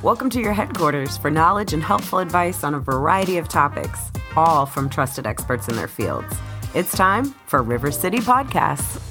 Welcome to your headquarters for knowledge and helpful advice on a variety of topics, all from trusted experts in their fields. It's time for River City Podcasts.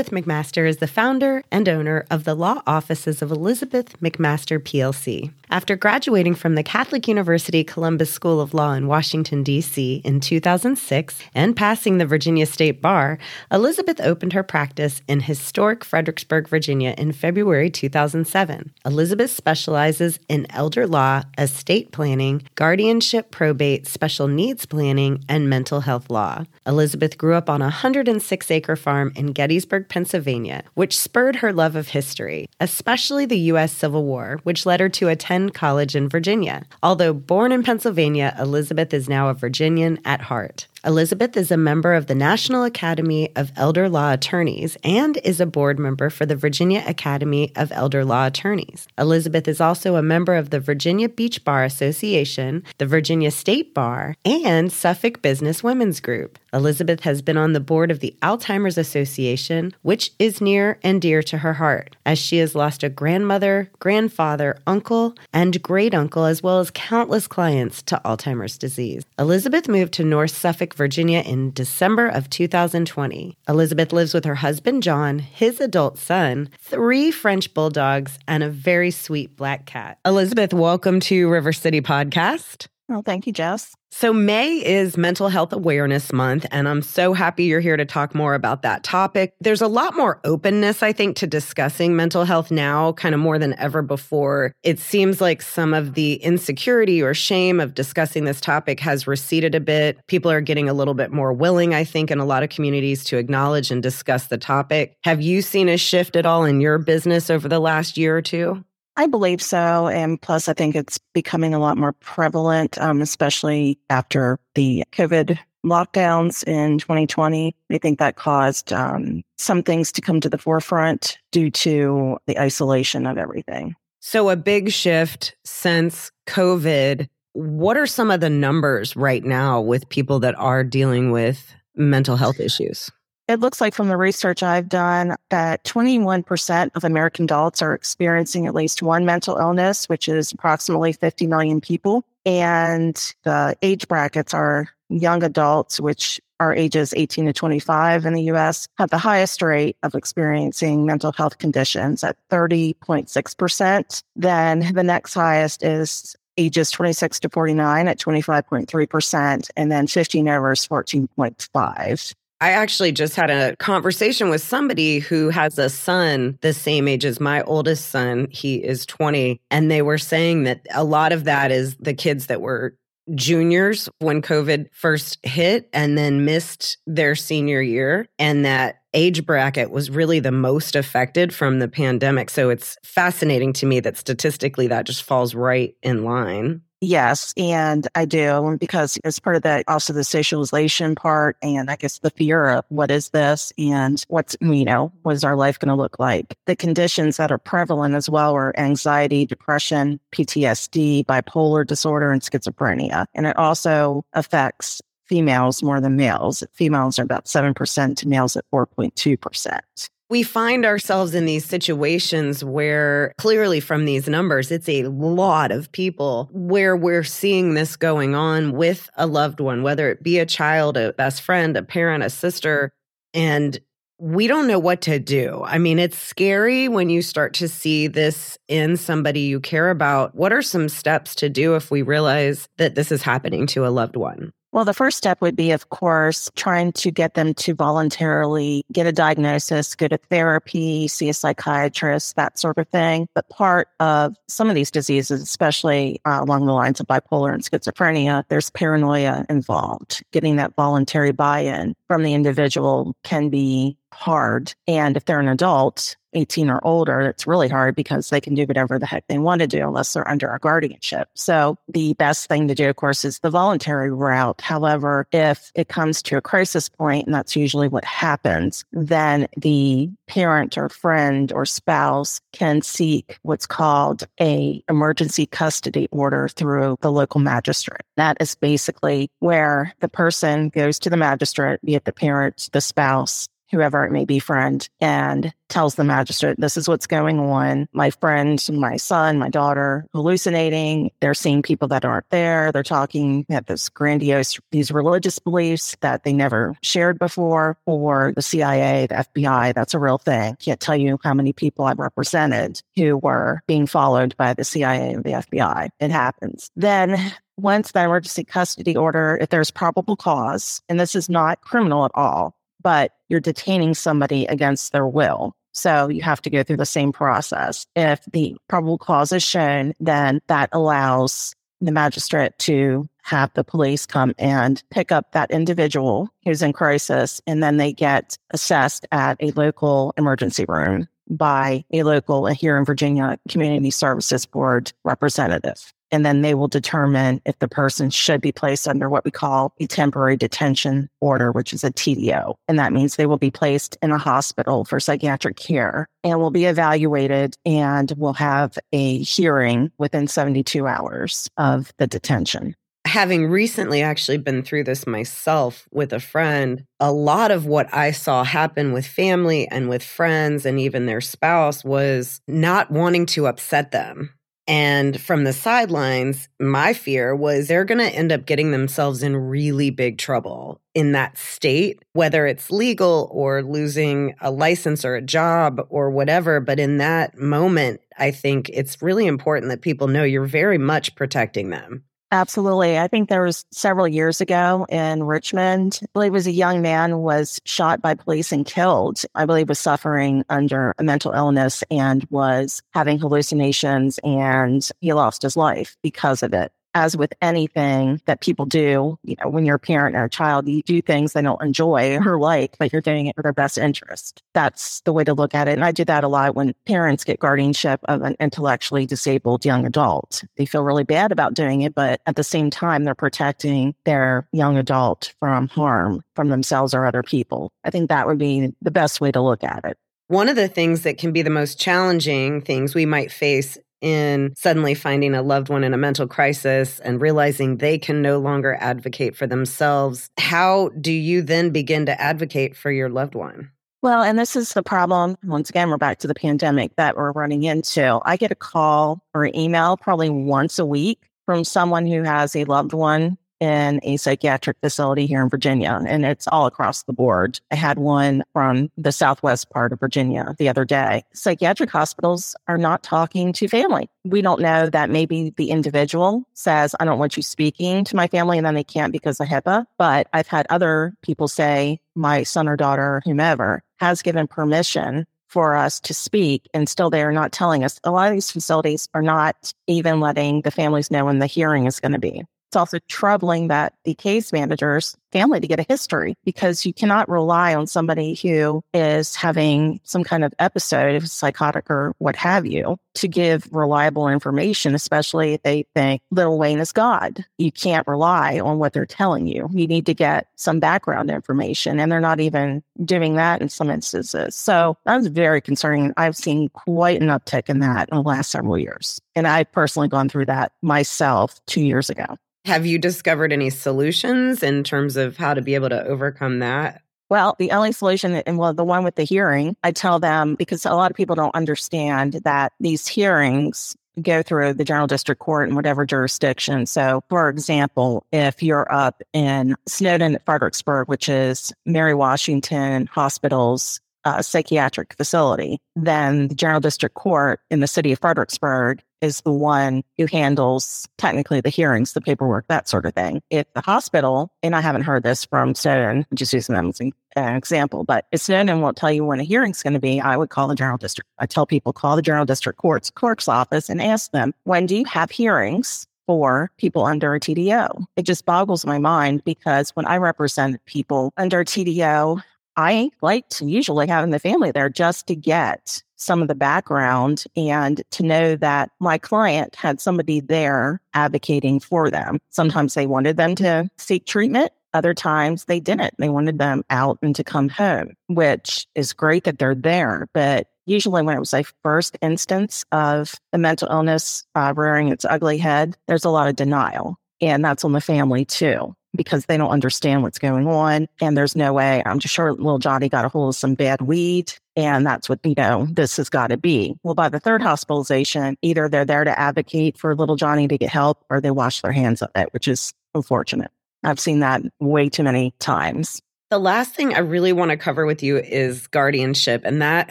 Elizabeth McMaster is the founder and owner of the law offices of Elizabeth McMaster PLC. After graduating from the Catholic University Columbus School of Law in Washington, D.C. in 2006 and passing the Virginia State Bar, Elizabeth opened her practice in historic Fredericksburg, Virginia in February 2007. Elizabeth specializes in elder law, estate planning, guardianship, probate, special needs planning, and mental health law. Elizabeth grew up on a 106 acre farm in Gettysburg, Pennsylvania, which spurred her love of history, especially the U.S. Civil War, which led her to attend college in Virginia. Although born in Pennsylvania, Elizabeth is now a Virginian at heart. Elizabeth is a member of the National Academy of Elder Law Attorneys and is a board member for the Virginia Academy of Elder Law Attorneys. Elizabeth is also a member of the Virginia Beach Bar Association, the Virginia State Bar, and Suffolk Business Women's Group. Elizabeth has been on the board of the Alzheimer's Association, which is near and dear to her heart, as she has lost a grandmother, grandfather, uncle, and great uncle, as well as countless clients to Alzheimer's disease. Elizabeth moved to North Suffolk Virginia in December of 2020. Elizabeth lives with her husband, John, his adult son, three French bulldogs, and a very sweet black cat. Elizabeth, welcome to River City Podcast. Well, thank you, Jess. So, May is Mental Health Awareness Month, and I'm so happy you're here to talk more about that topic. There's a lot more openness, I think, to discussing mental health now, kind of more than ever before. It seems like some of the insecurity or shame of discussing this topic has receded a bit. People are getting a little bit more willing, I think, in a lot of communities to acknowledge and discuss the topic. Have you seen a shift at all in your business over the last year or two? I believe so. And plus, I think it's becoming a lot more prevalent, um, especially after the COVID lockdowns in 2020. I think that caused um, some things to come to the forefront due to the isolation of everything. So, a big shift since COVID. What are some of the numbers right now with people that are dealing with mental health issues? It looks like from the research I've done that 21% of American adults are experiencing at least one mental illness, which is approximately 50 million people. And the age brackets are young adults, which are ages 18 to 25 in the US, have the highest rate of experiencing mental health conditions at 30.6%. Then the next highest is ages 26 to 49 at 25.3%, and then 15 over is 14.5. I actually just had a conversation with somebody who has a son the same age as my oldest son. He is 20. And they were saying that a lot of that is the kids that were juniors when COVID first hit and then missed their senior year. And that age bracket was really the most affected from the pandemic. So it's fascinating to me that statistically that just falls right in line. Yes, and I do because it's part of that also the socialization part and I guess the fear of what is this and what's you know, what is our life going to look like? The conditions that are prevalent as well are anxiety, depression, PTSD, bipolar disorder, and schizophrenia. And it also affects females more than males. Females are about 7% to males at 4.2% we find ourselves in these situations where clearly from these numbers, it's a lot of people where we're seeing this going on with a loved one, whether it be a child, a best friend, a parent, a sister. And we don't know what to do. I mean, it's scary when you start to see this in somebody you care about. What are some steps to do if we realize that this is happening to a loved one? Well, the first step would be, of course, trying to get them to voluntarily get a diagnosis, go to therapy, see a psychiatrist, that sort of thing. But part of some of these diseases, especially uh, along the lines of bipolar and schizophrenia, there's paranoia involved. Getting that voluntary buy in from the individual can be hard. And if they're an adult, 18 or older, it's really hard because they can do whatever the heck they want to do unless they're under our guardianship. So the best thing to do, of course, is the voluntary route. However, if it comes to a crisis point, and that's usually what happens, then the parent or friend or spouse can seek what's called a emergency custody order through the local magistrate. That is basically where the person goes to the magistrate, be it the parent, the spouse, whoever it may be, friend, and tells the magistrate, this is what's going on. My friend, my son, my daughter hallucinating. They're seeing people that aren't there. They're talking at this grandiose, these religious beliefs that they never shared before, or the CIA, the FBI. That's a real thing. Can't tell you how many people I've represented who were being followed by the CIA and the FBI. It happens. Then once the emergency custody order, if there's probable cause, and this is not criminal at all, but you're detaining somebody against their will. So you have to go through the same process. If the probable cause is shown, then that allows the magistrate to have the police come and pick up that individual who's in crisis, and then they get assessed at a local emergency room by a local here in Virginia Community Services Board representative and then they will determine if the person should be placed under what we call a temporary detention order, which is a TDO. And that means they will be placed in a hospital for psychiatric care and will be evaluated and will have a hearing within 72 hours of the detention. Having recently actually been through this myself with a friend, a lot of what I saw happen with family and with friends and even their spouse was not wanting to upset them and from the sidelines, my fear was they're going to end up getting themselves in really big trouble in that state, whether it's legal or losing a license or a job or whatever. But in that moment, I think it's really important that people know you're very much protecting them. Absolutely. I think there was several years ago in Richmond, I believe it was a young man was shot by police and killed. I believe was suffering under a mental illness and was having hallucinations and he lost his life because of it as with anything that people do, you know, when you're a parent or a child, you do things they don't enjoy or like, but you're doing it for their best interest. That's the way to look at it. And I do that a lot when parents get guardianship of an intellectually disabled young adult. They feel really bad about doing it, but at the same time, they're protecting their young adult from harm from themselves or other people. I think that would be the best way to look at it. One of the things that can be the most challenging things we might face in suddenly finding a loved one in a mental crisis and realizing they can no longer advocate for themselves. How do you then begin to advocate for your loved one? Well, and this is the problem. Once again, we're back to the pandemic that we're running into. I get a call or email probably once a week from someone who has a loved one in a psychiatric facility here in Virginia, and it's all across the board. I had one from the southwest part of Virginia the other day. Psychiatric hospitals are not talking to family. We don't know that maybe the individual says, I don't want you speaking to my family, and then they can't because of HIPAA. But I've had other people say, my son or daughter, whomever, has given permission for us to speak and still they are not telling us. A lot of these facilities are not even letting the families know when the hearing is going to be. It's also troubling that the case manager's family to get a history because you cannot rely on somebody who is having some kind of episode, of psychotic or what have you, to give reliable information, especially if they think little Wayne is God. You can't rely on what they're telling you. You need to get some background information, and they're not even doing that in some instances. So that's very concerning. I've seen quite an uptick in that in the last several years. And I've personally gone through that myself two years ago. Have you discovered any solutions in terms of how to be able to overcome that? Well, the only solution, and well, the one with the hearing, I tell them because a lot of people don't understand that these hearings go through the general district court in whatever jurisdiction. So, for example, if you're up in Snowden at Fredericksburg, which is Mary Washington Hospital's uh, psychiatric facility, then the general district court in the city of Fredericksburg is the one who handles technically the hearings, the paperwork, that sort of thing. If the hospital, and I haven't heard this from Snowden, just using them as an example, but if Snowden won't tell you when a hearing's going to be, I would call the general district. I tell people call the general district court's clerk's office and ask them, when do you have hearings? For people under a TDO. It just boggles my mind because when I represent people under TDO, I like to usually have in the family there just to get some of the background and to know that my client had somebody there advocating for them. Sometimes they wanted them to seek treatment. Other times they didn't. They wanted them out and to come home, which is great that they're there. But usually when it was a first instance of the mental illness uh, rearing its ugly head, there's a lot of denial. And that's on the family too because they don't understand what's going on. And there's no way. I'm just sure little Johnny got a hold of some bad weed. And that's what, you know, this has got to be. Well, by the third hospitalization, either they're there to advocate for little Johnny to get help or they wash their hands of it, which is unfortunate. I've seen that way too many times. The last thing I really want to cover with you is guardianship. And that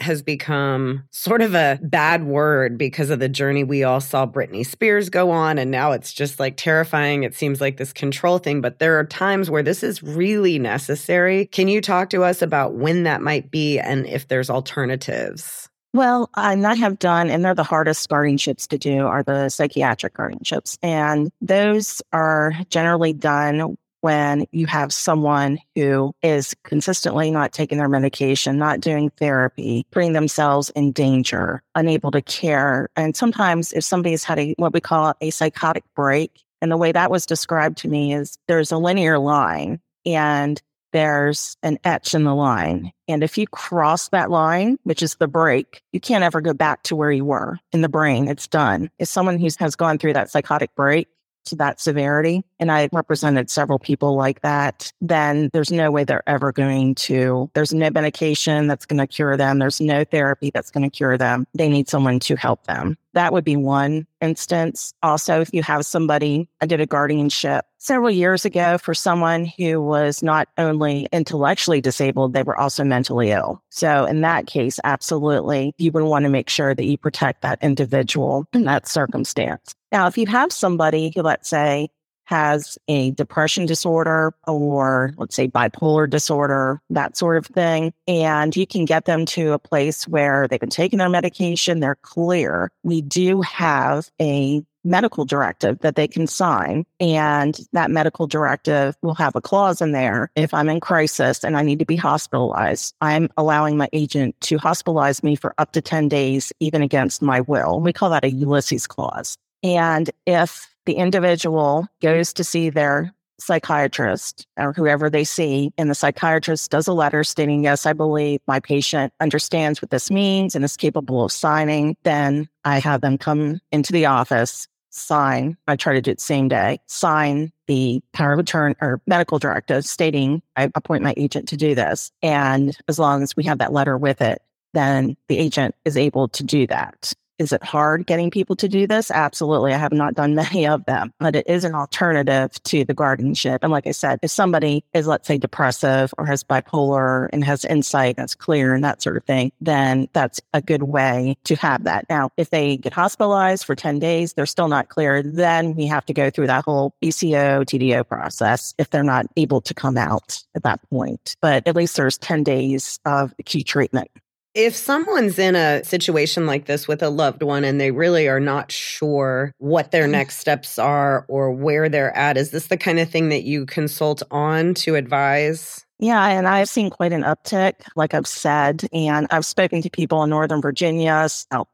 has become sort of a bad word because of the journey we all saw Britney Spears go on. And now it's just like terrifying. It seems like this control thing, but there are times where this is really necessary. Can you talk to us about when that might be and if there's alternatives? Well, and I have done, and they're the hardest guardianships to do, are the psychiatric guardianships. And those are generally done when you have someone who is consistently not taking their medication, not doing therapy, putting themselves in danger, unable to care. And sometimes if somebody's had a, what we call a psychotic break, and the way that was described to me is there's a linear line and there's an etch in the line. And if you cross that line, which is the break, you can't ever go back to where you were in the brain. It's done. If someone who has gone through that psychotic break, to that severity, and I represented several people like that, then there's no way they're ever going to, there's no medication that's going to cure them. There's no therapy that's going to cure them. They need someone to help them. That would be one instance. Also, if you have somebody, I did a guardianship several years ago for someone who was not only intellectually disabled, they were also mentally ill. So in that case, absolutely, you would want to make sure that you protect that individual in that circumstance. Now, if you have somebody who, let's say, has a depression disorder or let's say bipolar disorder, that sort of thing. And you can get them to a place where they've been taking their medication, they're clear. We do have a medical directive that they can sign. And that medical directive will have a clause in there. If I'm in crisis and I need to be hospitalized, I'm allowing my agent to hospitalize me for up to 10 days, even against my will. We call that a Ulysses clause. And if the individual goes to see their psychiatrist or whoever they see, and the psychiatrist does a letter stating, Yes, I believe my patient understands what this means and is capable of signing, then I have them come into the office, sign. I try to do it same day, sign the power of attorney or medical directive stating I appoint my agent to do this. And as long as we have that letter with it, then the agent is able to do that. Is it hard getting people to do this? Absolutely. I have not done many of them, but it is an alternative to the guardianship. And like I said, if somebody is, let's say, depressive or has bipolar and has insight that's clear and that sort of thing, then that's a good way to have that. Now, if they get hospitalized for 10 days, they're still not clear, then we have to go through that whole ECO, TDO process if they're not able to come out at that point. But at least there's 10 days of acute treatment. If someone's in a situation like this with a loved one and they really are not sure what their mm-hmm. next steps are or where they're at, is this the kind of thing that you consult on to advise? Yeah, and I've seen quite an uptick, like I've said, and I've spoken to people in Northern Virginia,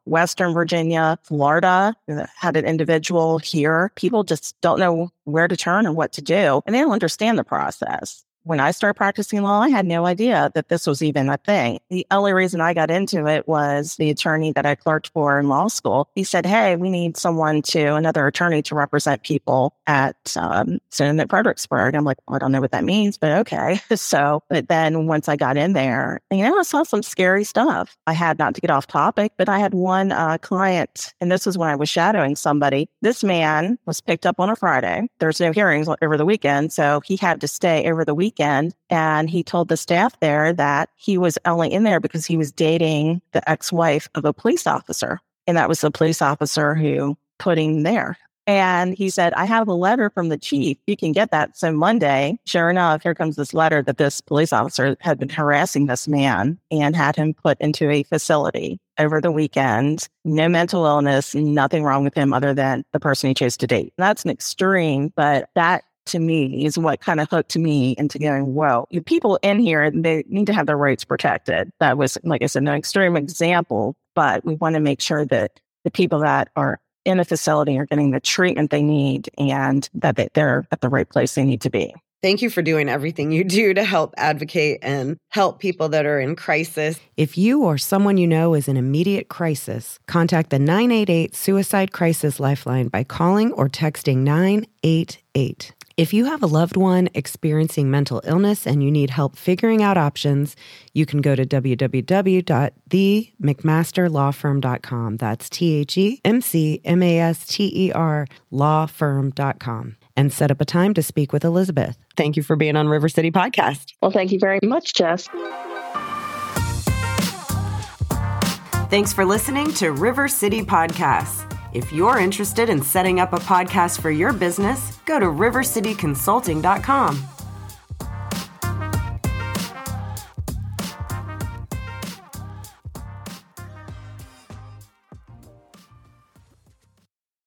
Western Virginia, Florida, had an individual here. People just don't know where to turn and what to do, and they don't understand the process when I started practicing law, I had no idea that this was even a thing. The only reason I got into it was the attorney that I clerked for in law school. He said, Hey, we need someone to, another attorney to represent people at um, Snowden Fredericksburg. I'm like, well, I don't know what that means, but okay. So, but then once I got in there, you know, I saw some scary stuff. I had not to get off topic, but I had one uh, client, and this was when I was shadowing somebody. This man was picked up on a Friday. There's no hearings over the weekend. So he had to stay over the weekend weekend. And he told the staff there that he was only in there because he was dating the ex wife of a police officer. And that was the police officer who put him there. And he said, I have a letter from the chief. You can get that. So Monday, sure enough, here comes this letter that this police officer had been harassing this man and had him put into a facility over the weekend. No mental illness, nothing wrong with him other than the person he chose to date. That's an extreme, but that to me is what kind of hooked me into going, well, the people in here, they need to have their rights protected. That was, like I said, an extreme example, but we want to make sure that the people that are in a facility are getting the treatment they need and that they're at the right place they need to be. Thank you for doing everything you do to help advocate and help people that are in crisis. If you or someone you know is in immediate crisis, contact the 988 Suicide Crisis Lifeline by calling or texting 988. If you have a loved one experiencing mental illness and you need help figuring out options, you can go to www.themcmasterlawfirm.com. That's T H E M C M A S T E R lawfirm.com and set up a time to speak with Elizabeth. Thank you for being on River City Podcast. Well, thank you very much, Jess. Thanks for listening to River City Podcasts. If you're interested in setting up a podcast for your business, go to rivercityconsulting.com.